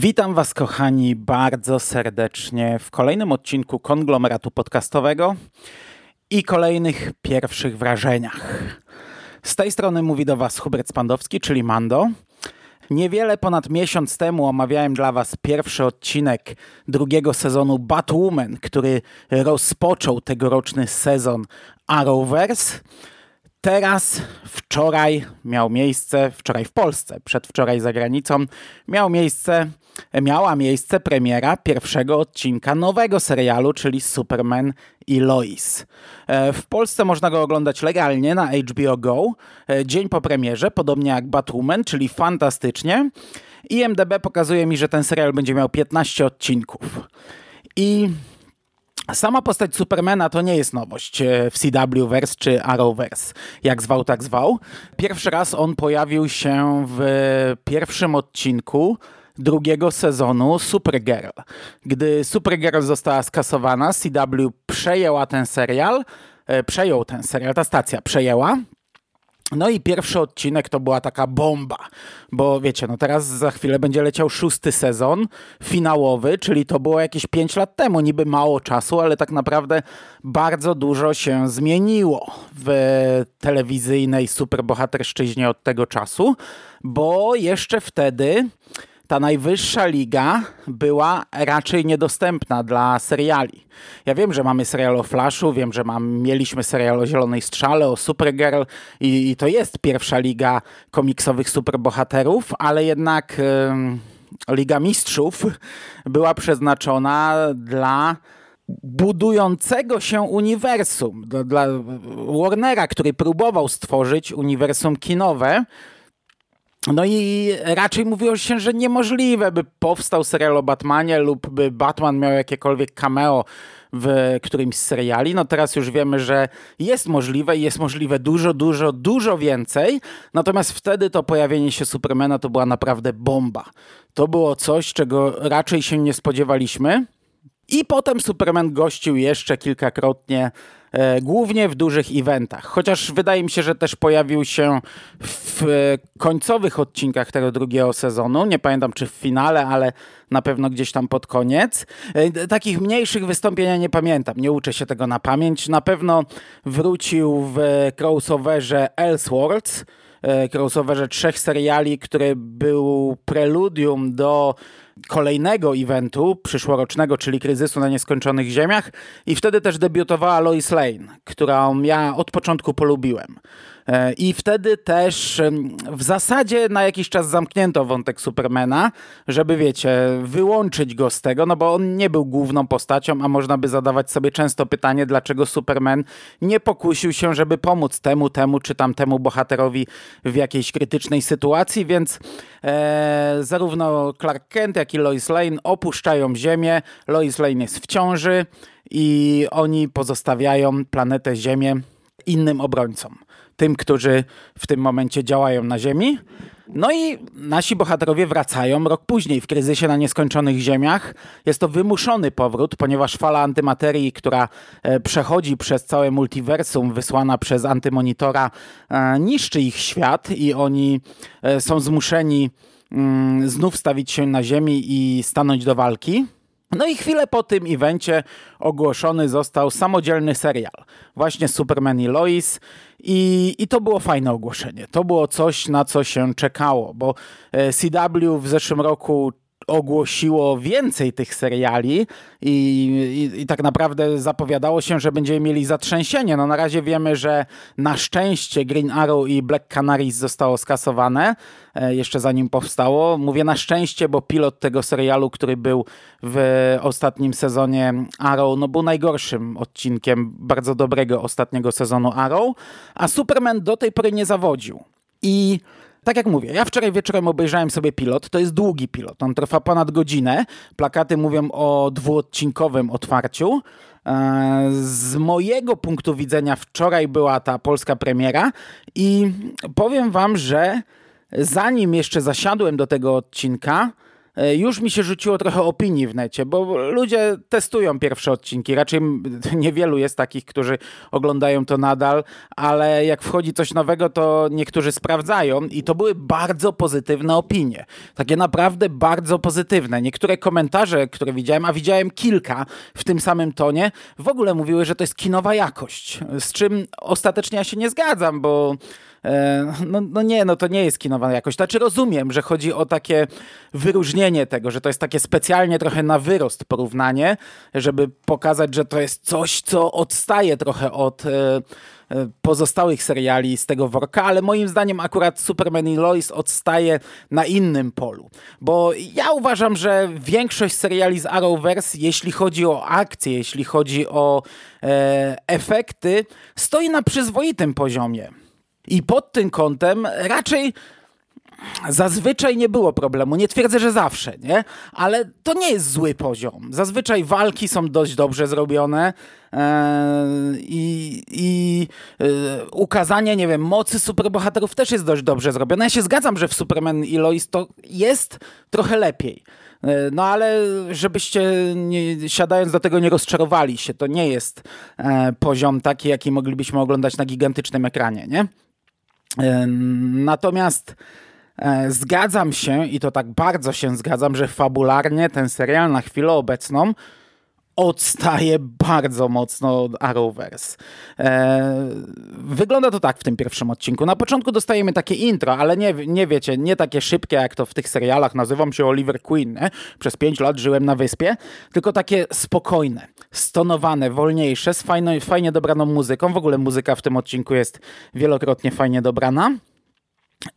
Witam Was, kochani, bardzo serdecznie w kolejnym odcinku konglomeratu podcastowego i kolejnych pierwszych wrażeniach. Z tej strony mówi do Was Hubert Spandowski, czyli Mando. Niewiele ponad miesiąc temu omawiałem dla Was pierwszy odcinek drugiego sezonu Batwoman, który rozpoczął tegoroczny sezon Arrowverse. Teraz, wczoraj miał miejsce, wczoraj w Polsce, przedwczoraj za granicą, miał miejsce, miała miejsce premiera pierwszego odcinka nowego serialu, czyli Superman i Lois. E, w Polsce można go oglądać legalnie na HBO Go, e, dzień po premierze, podobnie jak Batwoman, czyli fantastycznie. IMDB pokazuje mi, że ten serial będzie miał 15 odcinków. I Sama postać Supermana to nie jest nowość e, w CW-verse czy Arrowverse, jak zwał, tak zwał. Pierwszy raz on pojawił się w pierwszym odcinku drugiego sezonu Supergirl. Gdy Supergirl została skasowana, CW przejęła ten serial, e, przejął ten serial, ta stacja przejęła no i pierwszy odcinek to była taka bomba, bo wiecie, no teraz za chwilę będzie leciał szósty sezon finałowy, czyli to było jakieś pięć lat temu, niby mało czasu, ale tak naprawdę bardzo dużo się zmieniło w telewizyjnej superbohaterszczyźnie od tego czasu, bo jeszcze wtedy ta najwyższa liga była raczej niedostępna dla seriali. Ja wiem, że mamy serial o Flashu, wiem, że mam, mieliśmy serial o Zielonej Strzale, o Supergirl i, i to jest pierwsza liga komiksowych superbohaterów, ale jednak yy, Liga Mistrzów była przeznaczona dla budującego się uniwersum, dla, dla Warnera, który próbował stworzyć uniwersum kinowe, no i raczej mówiło się, że niemożliwe, by powstał serial o Batmanie lub by Batman miał jakiekolwiek cameo w którymś z seriali. No teraz już wiemy, że jest możliwe i jest możliwe dużo, dużo, dużo więcej. Natomiast wtedy to pojawienie się Supermana to była naprawdę bomba. To było coś, czego raczej się nie spodziewaliśmy. I potem Superman gościł jeszcze kilkakrotnie, głównie w dużych eventach. Chociaż wydaje mi się, że też pojawił się w e, końcowych odcinkach tego drugiego sezonu. Nie pamiętam czy w finale, ale na pewno gdzieś tam pod koniec. E, takich mniejszych wystąpień ja nie pamiętam. Nie uczę się tego na pamięć. Na pewno wrócił w crossoverze Elseworlds e, crossoverze trzech seriali, który był preludium do kolejnego eventu przyszłorocznego, czyli kryzysu na nieskończonych ziemiach i wtedy też debiutowała Lois Lane, którą ja od początku polubiłem. E, I wtedy też w zasadzie na jakiś czas zamknięto wątek Supermana, żeby wiecie, wyłączyć go z tego, no bo on nie był główną postacią, a można by zadawać sobie często pytanie, dlaczego Superman nie pokusił się, żeby pomóc temu, temu czy tamtemu bohaterowi w jakiejś krytycznej sytuacji, więc e, zarówno Clark Kent, jak i Lois Lane opuszczają Ziemię. Lois Lane jest w ciąży i oni pozostawiają planetę Ziemię innym obrońcom tym, którzy w tym momencie działają na Ziemi. No i nasi bohaterowie wracają rok później w kryzysie na nieskończonych ziemiach. Jest to wymuszony powrót, ponieważ fala antymaterii, która e, przechodzi przez całe multiversum, wysłana przez antymonitora, e, niszczy ich świat i oni e, są zmuszeni znów stawić się na ziemi i stanąć do walki. No i chwilę po tym evencie ogłoszony został samodzielny serial. Właśnie Superman i Lois. I, I to było fajne ogłoszenie. To było coś, na co się czekało, bo e, CW w zeszłym roku ogłosiło więcej tych seriali i, i, i, tak naprawdę zapowiadało się, że będziemy mieli zatrzęsienie. No na razie wiemy, że na szczęście Green Arrow i Black Canaries zostało skasowane, e, jeszcze zanim powstało. Mówię na szczęście, bo pilot tego serialu, który był w ostatnim sezonie Arrow, no był najgorszym odcinkiem bardzo dobrego ostatniego sezonu Arrow, a Superman do tej pory nie zawodził. I tak jak mówię, ja wczoraj wieczorem obejrzałem sobie pilot. To jest długi pilot. On trwa ponad godzinę. Plakaty mówią o dwuodcinkowym otwarciu. E, z mojego punktu widzenia wczoraj była ta polska premiera i powiem wam, że zanim jeszcze zasiadłem do tego odcinka, już mi się rzuciło trochę opinii w necie, bo ludzie testują pierwsze odcinki. Raczej niewielu jest takich, którzy oglądają to nadal, ale jak wchodzi coś nowego, to niektórzy sprawdzają i to były bardzo pozytywne opinie. Takie naprawdę bardzo pozytywne. Niektóre komentarze, które widziałem, a widziałem kilka w tym samym tonie, w ogóle mówiły, że to jest kinowa jakość. Z czym ostatecznie ja się nie zgadzam, bo E, no, no nie, no to nie jest kinowa jakość. Znaczy rozumiem, że chodzi o takie wyróżnienie tego, że to jest takie specjalnie trochę na wyrost porównanie, żeby pokazać, że to jest coś, co odstaje trochę od e, e, pozostałych seriali z tego worka, ale moim zdaniem akurat Superman i Lois odstaje na innym polu. Bo ja uważam, że większość seriali z Arrowverse, jeśli chodzi o akcję, jeśli chodzi o e, efekty, stoi na przyzwoitym poziomie. I pod tym kątem raczej Zazwyczaj nie było problemu, nie twierdzę, że zawsze, nie? Ale to nie jest zły poziom. Zazwyczaj walki są dość dobrze zrobione e, i, i yy, ukazanie, nie wiem, mocy superbohaterów też jest dość dobrze zrobione. Ja się zgadzam, że w Superman i Lois to jest trochę lepiej. E, no ale żebyście nie, siadając do tego nie rozczarowali się, to nie jest e, poziom taki, jaki moglibyśmy oglądać na gigantycznym ekranie, nie? Natomiast e, zgadzam się i to tak bardzo się zgadzam, że fabularnie ten serial na chwilę obecną odstaje bardzo mocno od Arrowverse. E, wygląda to tak w tym pierwszym odcinku. Na początku dostajemy takie intro, ale nie, nie wiecie, nie takie szybkie jak to w tych serialach. Nazywam się Oliver Queen. Nie? Przez pięć lat żyłem na wyspie. Tylko takie spokojne, stonowane, wolniejsze, z fajno, fajnie dobraną muzyką. W ogóle muzyka w tym odcinku jest wielokrotnie fajnie dobrana.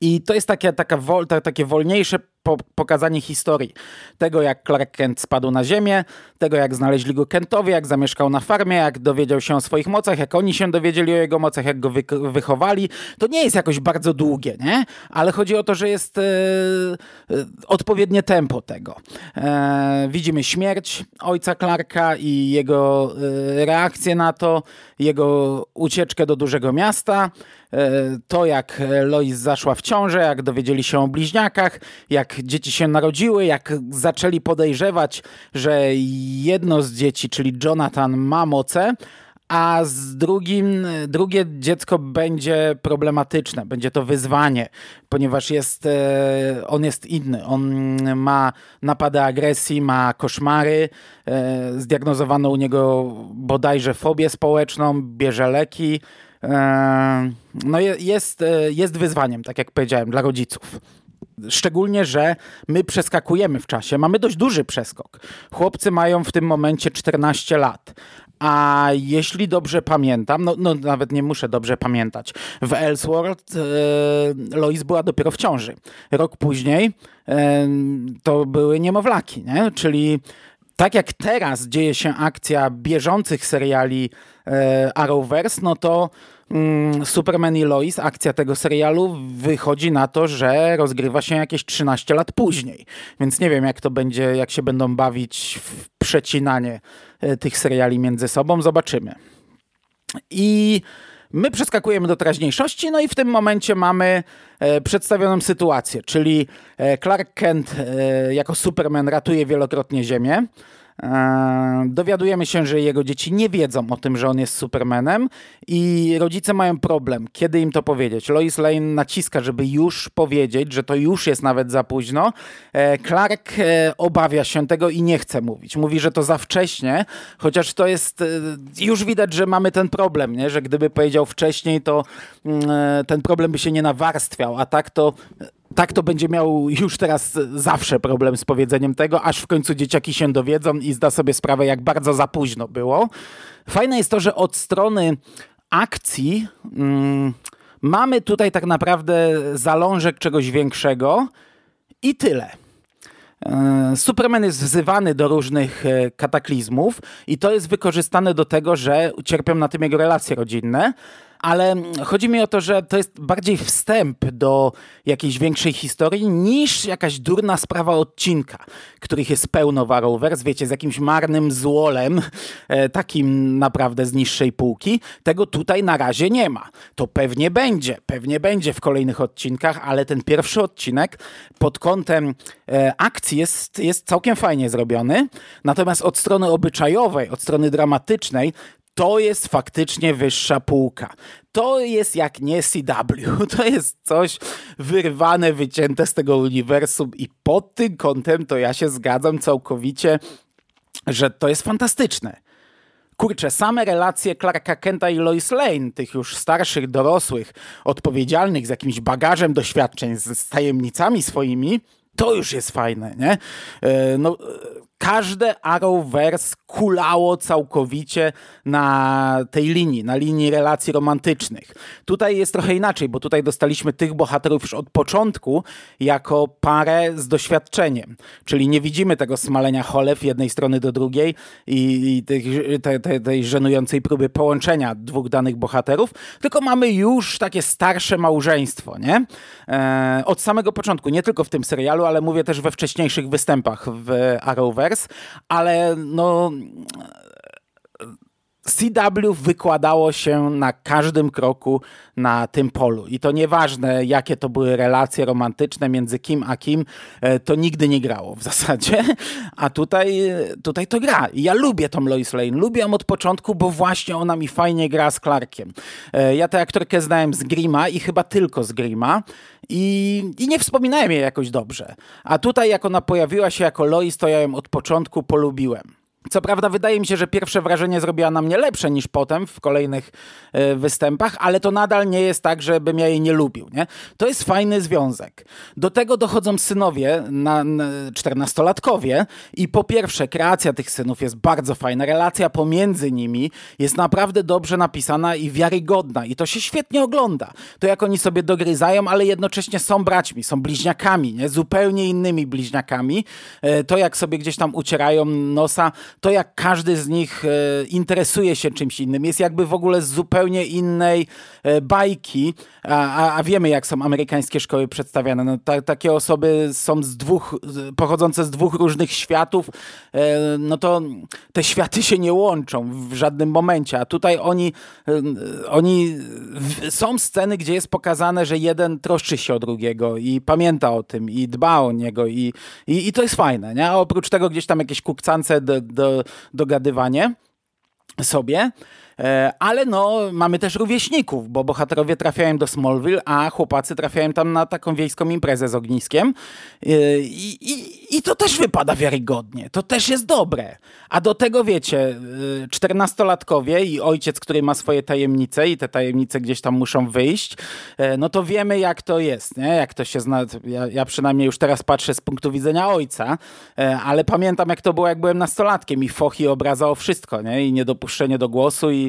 I to jest takie, taka wol, takie wolniejsze po, pokazanie historii. Tego, jak Clark Kent spadł na ziemię, tego, jak znaleźli go Kentowie, jak zamieszkał na farmie, jak dowiedział się o swoich mocach, jak oni się dowiedzieli o jego mocach, jak go wy, wychowali. To nie jest jakoś bardzo długie, nie? Ale chodzi o to, że jest e, e, odpowiednie tempo tego. E, widzimy śmierć ojca Clarka i jego e, reakcję na to, jego ucieczkę do dużego miasta, e, to jak Lois zaszła w ciążę, jak dowiedzieli się o bliźniakach, jak dzieci się narodziły, jak zaczęli podejrzewać, że jedno z dzieci, czyli Jonathan, ma moce, a z drugim, drugie dziecko będzie problematyczne, będzie to wyzwanie, ponieważ jest, e, on jest inny. On ma napady agresji, ma koszmary, e, zdiagnozowano u niego bodajże fobię społeczną, bierze leki. E, no jest, jest wyzwaniem, tak jak powiedziałem, dla rodziców. Szczególnie, że my przeskakujemy w czasie. Mamy dość duży przeskok. Chłopcy mają w tym momencie 14 lat. A jeśli dobrze pamiętam, no, no nawet nie muszę dobrze pamiętać, w Elseworld e, Lois była dopiero w ciąży. Rok później e, to były niemowlaki, nie? czyli tak jak teraz dzieje się akcja bieżących seriali e, Arrowverse, no to Superman i Lois, akcja tego serialu wychodzi na to, że rozgrywa się jakieś 13 lat później. Więc nie wiem, jak to będzie, jak się będą bawić w przecinanie e, tych seriali między sobą. Zobaczymy. I my przeskakujemy do teraźniejszości, no i w tym momencie mamy e, przedstawioną sytuację, czyli e, Clark Kent jako Superman ratuje wielokrotnie Ziemię. E, dowiadujemy się, że jego dzieci nie wiedzą o tym, że on jest Supermanem i rodzice mają problem, kiedy im to powiedzieć. Lois Lane naciska, żeby już powiedzieć, że to już jest nawet za późno. E, Clark e, obawia się tego i nie chce mówić. Mówi, że to za wcześnie, chociaż to jest, już widać, że mamy ten problem, nie? że gdyby powiedział wcześniej, to mm, ten problem by się nie nawarstwiał, a tak to tak to będzie miał już teraz zawsze problem z powiedzeniem tego, aż w końcu dzieciaki się dowiedzą i zda sobie sprawę, jak bardzo za późno było. Fajne jest to, że od strony akcji mm, mamy tutaj tak naprawdę zalążek czegoś większego i tyle. E, Superman jest wzywany do różnych e, kataklizmów i to jest wykorzystane do tego, że cierpią na tym jego relacje rodzinne, ale chodzi mi o to, że to jest bardziej wstęp do jakiejś większej historii niż jakaś durna sprawa odcinka, których jest pełno w Arrowverse, wiecie, z jakimś marnym złolem, e, takim naprawdę z niższej półki. Tego tutaj na razie nie ma. To pewnie będzie, pewnie będzie w kolejnych odcinkach, ale ten pierwszy odcinek pod kątem e, akcji jest, jest całkiem fajnie zrobiony. Natomiast od strony obyczajowej, od strony dramatycznej, to jest faktycznie wyższa półka. To jest jak nie CW, to jest coś wyrwane, wycięte z tego uniwersum i pod tym kątem to ja się zgadzam całkowicie, że to jest fantastyczne. Kurczę, same relacje Clarka Kenta i Lois Lane, tych już starszych, dorosłych, odpowiedzialnych z jakimś bagażem doświadczeń, z tajemnicami swoimi, to już jest fajne, nie? E, no, każde Arrowverse kulało całkowicie na tej linii, na linii relacji romantycznych. Tutaj jest trochę inaczej, bo tutaj dostaliśmy tych bohaterów już od początku jako parę z doświadczeniem. Czyli nie widzimy tego smalenia cholew jednej strony do drugiej i, i tej, tej, tej żenującej próby połączenia dwóch danych bohaterów, tylko mamy już takie starsze małżeństwo, nie? E, od samego początku, nie tylko w tym serialu, ale mówię też we wcześniejszych występach w Arrowverse ale no CW wykładało się na każdym kroku na tym polu. I to nieważne, jakie to były relacje romantyczne między kim a kim, e, to nigdy nie grało w zasadzie. A tutaj, tutaj to gra. I ja lubię tą Lois Lane. Lubię ją od początku, bo właśnie ona mi fajnie gra z Clarkiem. E, ja tę aktorkę znałem z Grima i chyba tylko z Grima. I, I nie wspominałem jej jakoś dobrze. A tutaj, jak ona pojawiła się jako Lois, to ja ją od początku polubiłem. Co prawda, wydaje mi się, że pierwsze wrażenie zrobiła na mnie lepsze niż potem w kolejnych y, występach, ale to nadal nie jest tak, żebym ja jej nie lubił. Nie? To jest fajny związek. Do tego dochodzą synowie, na, na, czternastolatkowie, i po pierwsze, kreacja tych synów jest bardzo fajna. Relacja pomiędzy nimi jest naprawdę dobrze napisana i wiarygodna, i to się świetnie ogląda. To jak oni sobie dogryzają, ale jednocześnie są braćmi, są bliźniakami, nie? zupełnie innymi bliźniakami. Y, to jak sobie gdzieś tam ucierają nosa to jak każdy z nich e, interesuje się czymś innym, jest jakby w ogóle z zupełnie innej e, bajki, a, a wiemy jak są amerykańskie szkoły przedstawiane. No, ta, takie osoby są z dwóch, pochodzące z dwóch różnych światów, e, no to te światy się nie łączą w żadnym momencie, a tutaj oni, oni są sceny, gdzie jest pokazane, że jeden troszczy się o drugiego i pamięta o tym i dba o niego i, i, i to jest fajne, nie? A oprócz tego gdzieś tam jakieś kukcance dogadywanie sobie. E, ale no, mamy też rówieśników, bo bohaterowie trafiają do Smallville, a chłopacy trafiają tam na taką wiejską imprezę z ogniskiem. E, I, i, i to też wypada wiarygodnie. To też jest dobre. A do tego wiecie, e, czternastolatkowie i ojciec, który ma swoje tajemnice i te tajemnice gdzieś tam muszą wyjść, no to wiemy jak to jest, nie? Jak to się zna. Ja, ja przynajmniej już teraz patrzę z punktu widzenia ojca, ale pamiętam jak to było, jak byłem nastolatkiem i Fochi obrazało wszystko, nie? I niedopuszczenie do głosu i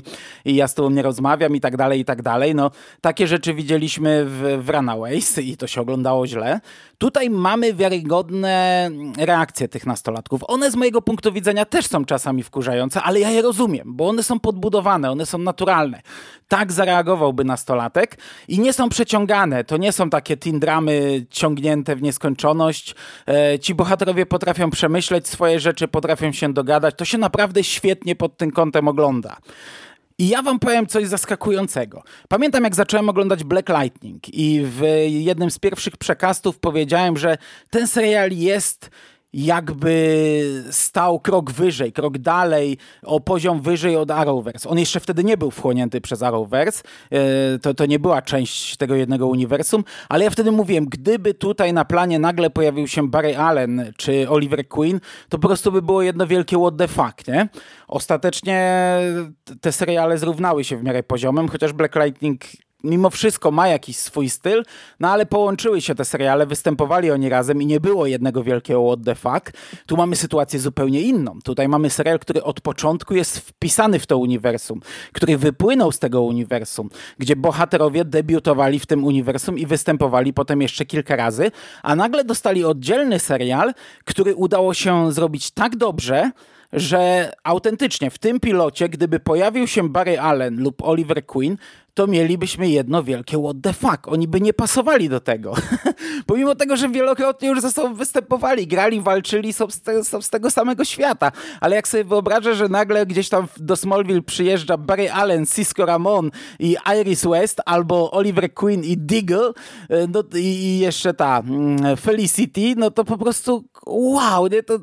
i, ja z tobą nie rozmawiam i tak dalej, i tak dalej. No, takie rzeczy widzieliśmy w, w Runaways i to się oglądało źle. Tutaj mamy wiarygodne reakcje tych nastolatków. One z mojego punktu widzenia też są czasami wkurzające, ale ja je rozumiem, bo one są podbudowane, one są naturalne. Tak zareagowałby nastolatek i nie są przeciągane. To nie są takie teen dramy ciągnięte w nieskończoność. E, ci bohaterowie potrafią przemyśleć swoje rzeczy, potrafią się dogadać. To się naprawdę świetnie pod tym kątem ogląda. I ja wam powiem coś zaskakującego. Pamiętam, jak zacząłem oglądać Black Lightning i w jednym z pierwszych przekastów powiedziałem, że ten serial jest jakby stał krok wyżej, krok dalej, o poziom wyżej od Arrowverse. On jeszcze wtedy nie był wchłonięty przez Arrowverse, e, to, to nie była część tego jednego uniwersum, ale ja wtedy mówiłem, gdyby tutaj na planie nagle pojawił się Barry Allen czy Oliver Queen, to po prostu by było jedno wielkie what the fuck, nie? Ostatecznie te seriale zrównały się w miarę poziomem, chociaż Black Lightning mimo wszystko ma jakiś swój styl, no ale połączyły się te seriale, występowali oni razem i nie było jednego wielkiego what the fuck. Tu mamy sytuację zupełnie inną. Tutaj mamy serial, który od początku jest wpisany w to uniwersum, który wypłynął z tego uniwersum, gdzie bohaterowie debiutowali w tym uniwersum i występowali potem jeszcze kilka razy, a nagle dostali oddzielny serial, który udało się zrobić tak dobrze, że autentycznie w tym pilocie, gdyby pojawił się Barry Allen lub Oliver Queen, to mielibyśmy jedno wielkie what the fuck. Oni by nie pasowali do tego. Pomimo tego, że wielokrotnie już ze sobą występowali, grali, walczyli, są z, te, są z tego samego świata. Ale jak sobie wyobrażę, że nagle gdzieś tam do Smallville przyjeżdża Barry Allen, Cisco Ramon i Iris West, albo Oliver Queen i Diggle, e, no, i jeszcze ta mm, Felicity, no to po prostu wow, nie? To,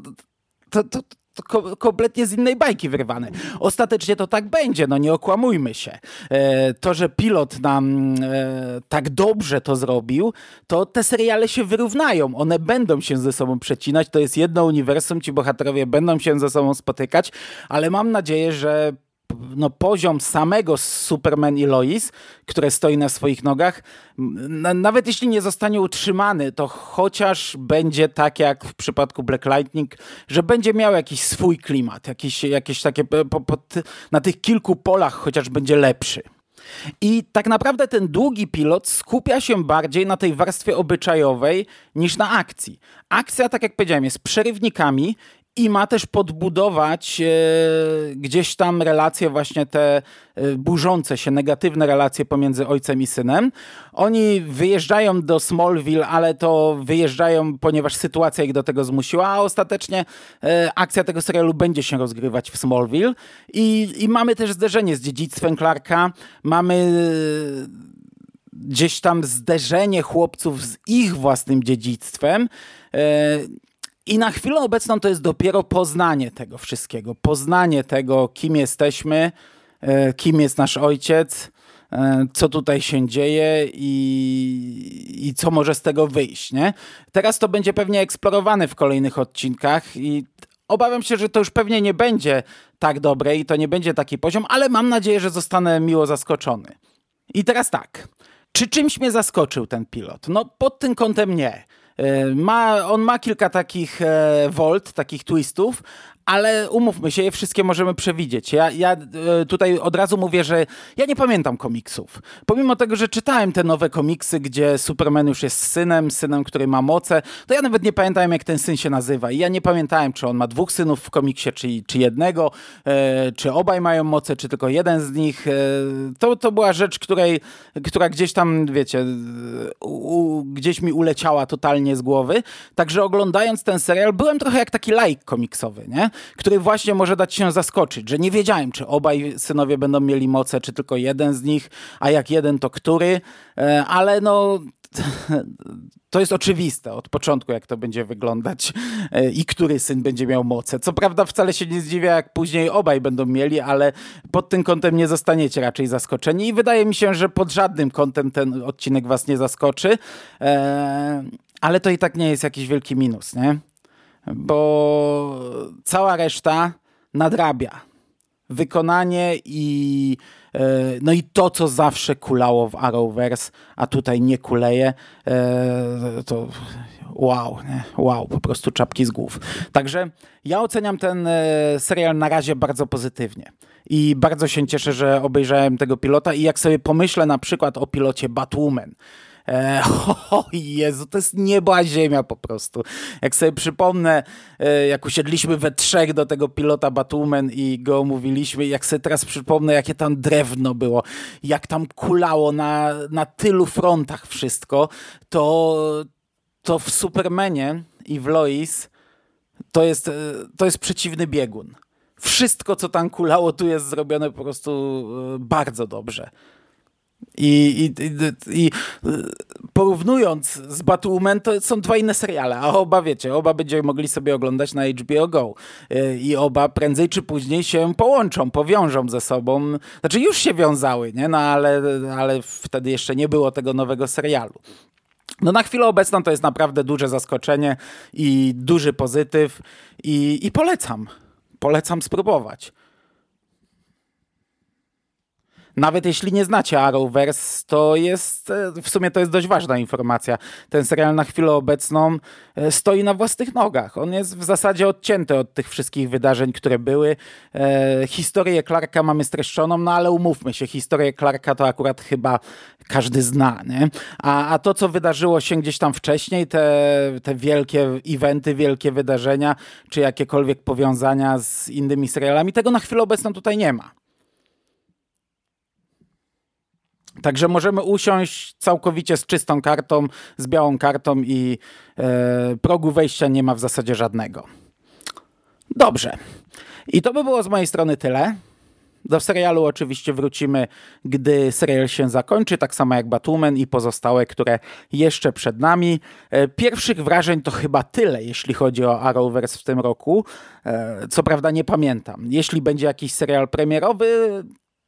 to, to, ko kompletnie z innej bajki wyrwane. Ostatecznie to tak będzie, no nie okłamujmy się. E, to, że pilot nam e, tak dobrze to zrobił, to te seriale się wyrównają. One będą się ze sobą przecinać. To jest jedno uniwersum, ci bohaterowie będą się ze sobą spotykać, ale mam nadzieję, że no, poziom samego Superman i Lois, które stoi na swoich nogach, nawet jeśli nie zostanie utrzymany, to chociaż będzie tak jak w przypadku Black Lightning, że będzie miał jakiś swój klimat, jakieś, jakieś takie po, po, na tych kilku polach chociaż będzie lepszy. I tak naprawdę ten długi pilot skupia się bardziej na tej warstwie obyczajowej niż na akcji. Akcja, tak jak powiedziałem, jest przerywnikami i ma też podbudować e, gdzieś tam relacje właśnie te e, burzące się, negatywne relacje pomiędzy ojcem i synem. Oni wyjeżdżają do Smallville, ale to wyjeżdżają, ponieważ sytuacja ich do tego zmusiła, a ostatecznie e, akcja tego serialu będzie się rozgrywać w Smallville. I, i mamy też zderzenie z dziedzictwem Clarka, mamy gdzieś tam zderzenie chłopców z ich własnym dziedzictwem. I na chwilę obecną to jest dopiero poznanie tego wszystkiego. Poznanie tego, kim jesteśmy, e, kim jest nasz ojciec, e, co tutaj się dzieje i, i co może z tego wyjść. Nie? Teraz to będzie pewnie eksplorowane w kolejnych odcinkach i obawiam się, że to już pewnie nie będzie tak dobre i to nie będzie taki poziom, ale mam nadzieję, że zostanę miło zaskoczony. I teraz tak. Czy czymś mnie zaskoczył ten pilot? No pod tym kątem nie. E, ma, on ma kilka takich e, volt, takich twistów, ale umówmy się, je wszystkie możemy przewidzieć. Ja, ja e, tutaj od razu mówię, że ja nie pamiętam komiksów. Pomimo tego, że czytałem te nowe komiksy, gdzie Superman już jest synem, synem, który ma moce, to ja nawet nie pamiętałem, jak ten syn się nazywa. I ja nie pamiętałem, czy on ma dwóch synów w komiksie, czy, czy jednego, e, czy obaj mają moce, czy tylko jeden z nich. E, to, to była rzecz, której, która gdzieś tam, wiecie, u, gdzieś mi uleciała totalnie z głowy. Także oglądając ten serial, byłem trochę jak taki laik komiksowy, nie? Który właśnie może dać się zaskoczyć, że nie wiedziałem, czy obaj synowie będą mieli moce, czy tylko jeden z nich, a jak jeden, to który, e, ale no to jest oczywiste od początku, jak to będzie wyglądać e, i który syn będzie miał moce. Co prawda wcale się nie zdziwia, jak później obaj będą mieli, ale pod tym kątem nie zostaniecie raczej zaskoczeni i wydaje mi się, że pod żadnym kątem ten odcinek was nie zaskoczy, e, ale to i tak nie jest jakiś wielki minus, nie? Bo cała reszta nadrabia. Wykonanie i, e, no i to, co zawsze kulało w Arrowverse, a tutaj nie kuleje, e, to wow, nie? wow, po prostu czapki z głów. Także ja oceniam ten e, serial na razie bardzo pozytywnie. I bardzo się cieszę, że obejrzałem tego pilota i jak sobie pomyślę na przykład o pilocie Batwoman, E, o Jezu, to jest niebo a ziemia po prostu. Jak sobie przypomnę, e, jak usiedliśmy we trzech do tego pilota Batwoman i go omówiliśmy, jak sobie teraz przypomnę, jakie tam drewno było, jak tam kulało na, na tylu frontach wszystko, to, to w Supermanie i w Lois to jest, e, to jest przeciwny biegun. Wszystko, co tam kulało, tu jest zrobione po prostu e, bardzo dobrze. I, i, i, porównując z Batwoman, to są dwa inne seriale, a oba wiecie, oba będziemy mogli sobie oglądać na HBO Go. I oba prędzej czy później się połączą, powiążą ze sobą. Znaczy już się wiązały, nie? No ale, ale wtedy jeszcze nie było tego nowego serialu. No na chwilę obecną to jest naprawdę duże zaskoczenie i duży pozytyw i, i polecam. Polecam spróbować. Nawet jeśli nie znacie Arrowverse, to jest, e, w sumie to jest dość ważna informacja. Ten serial na chwilę obecną e, stoi na własnych nogach. On jest w zasadzie odcięty od tych wszystkich wydarzeń, które były. E, historię Clarka mamy streszczoną, no ale umówmy się, historię Clarka to akurat chyba każdy zna, nie? A, a to, co wydarzyło się gdzieś tam wcześniej, te, te wielkie eventy, wielkie wydarzenia, czy jakiekolwiek powiązania z innymi serialami, tego na chwilę obecną tutaj nie ma. Także możemy usiąść całkowicie z czystą kartą, z białą kartą i e, progu wejścia nie ma w zasadzie żadnego. Dobrze. I to by było z mojej strony tyle. Do serialu oczywiście wrócimy, gdy serial się zakończy, tak samo jak Batwoman i pozostałe, które jeszcze przed nami. E, Pierwszych wrażeń to chyba tyle, jeśli chodzi o Arrowverse w tym roku. E, Co prawda nie pamiętam. Jeśli będzie jakiś serial premierowy,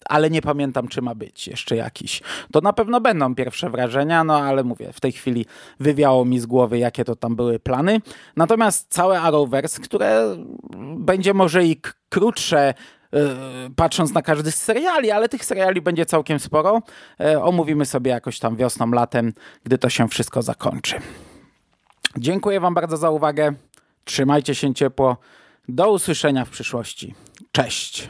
ale nie pamiętam, czy ma być jeszcze jakiś. To na pewno będą pierwsze wrażenia, no ale mówię, w tej chwili wywiało mi z głowy, jakie to tam były plany. Natomiast całe Arrowverse, które będzie może i krótsze, yy, patrząc na każdy z seriali, ale tych seriali będzie całkiem sporo. Yy, omówimy sobie jakoś tam wiosną, latem, gdy to się wszystko zakończy. Dziękuję Wam bardzo za uwagę. Trzymajcie się ciepło. Do usłyszenia w przyszłości. Cześć.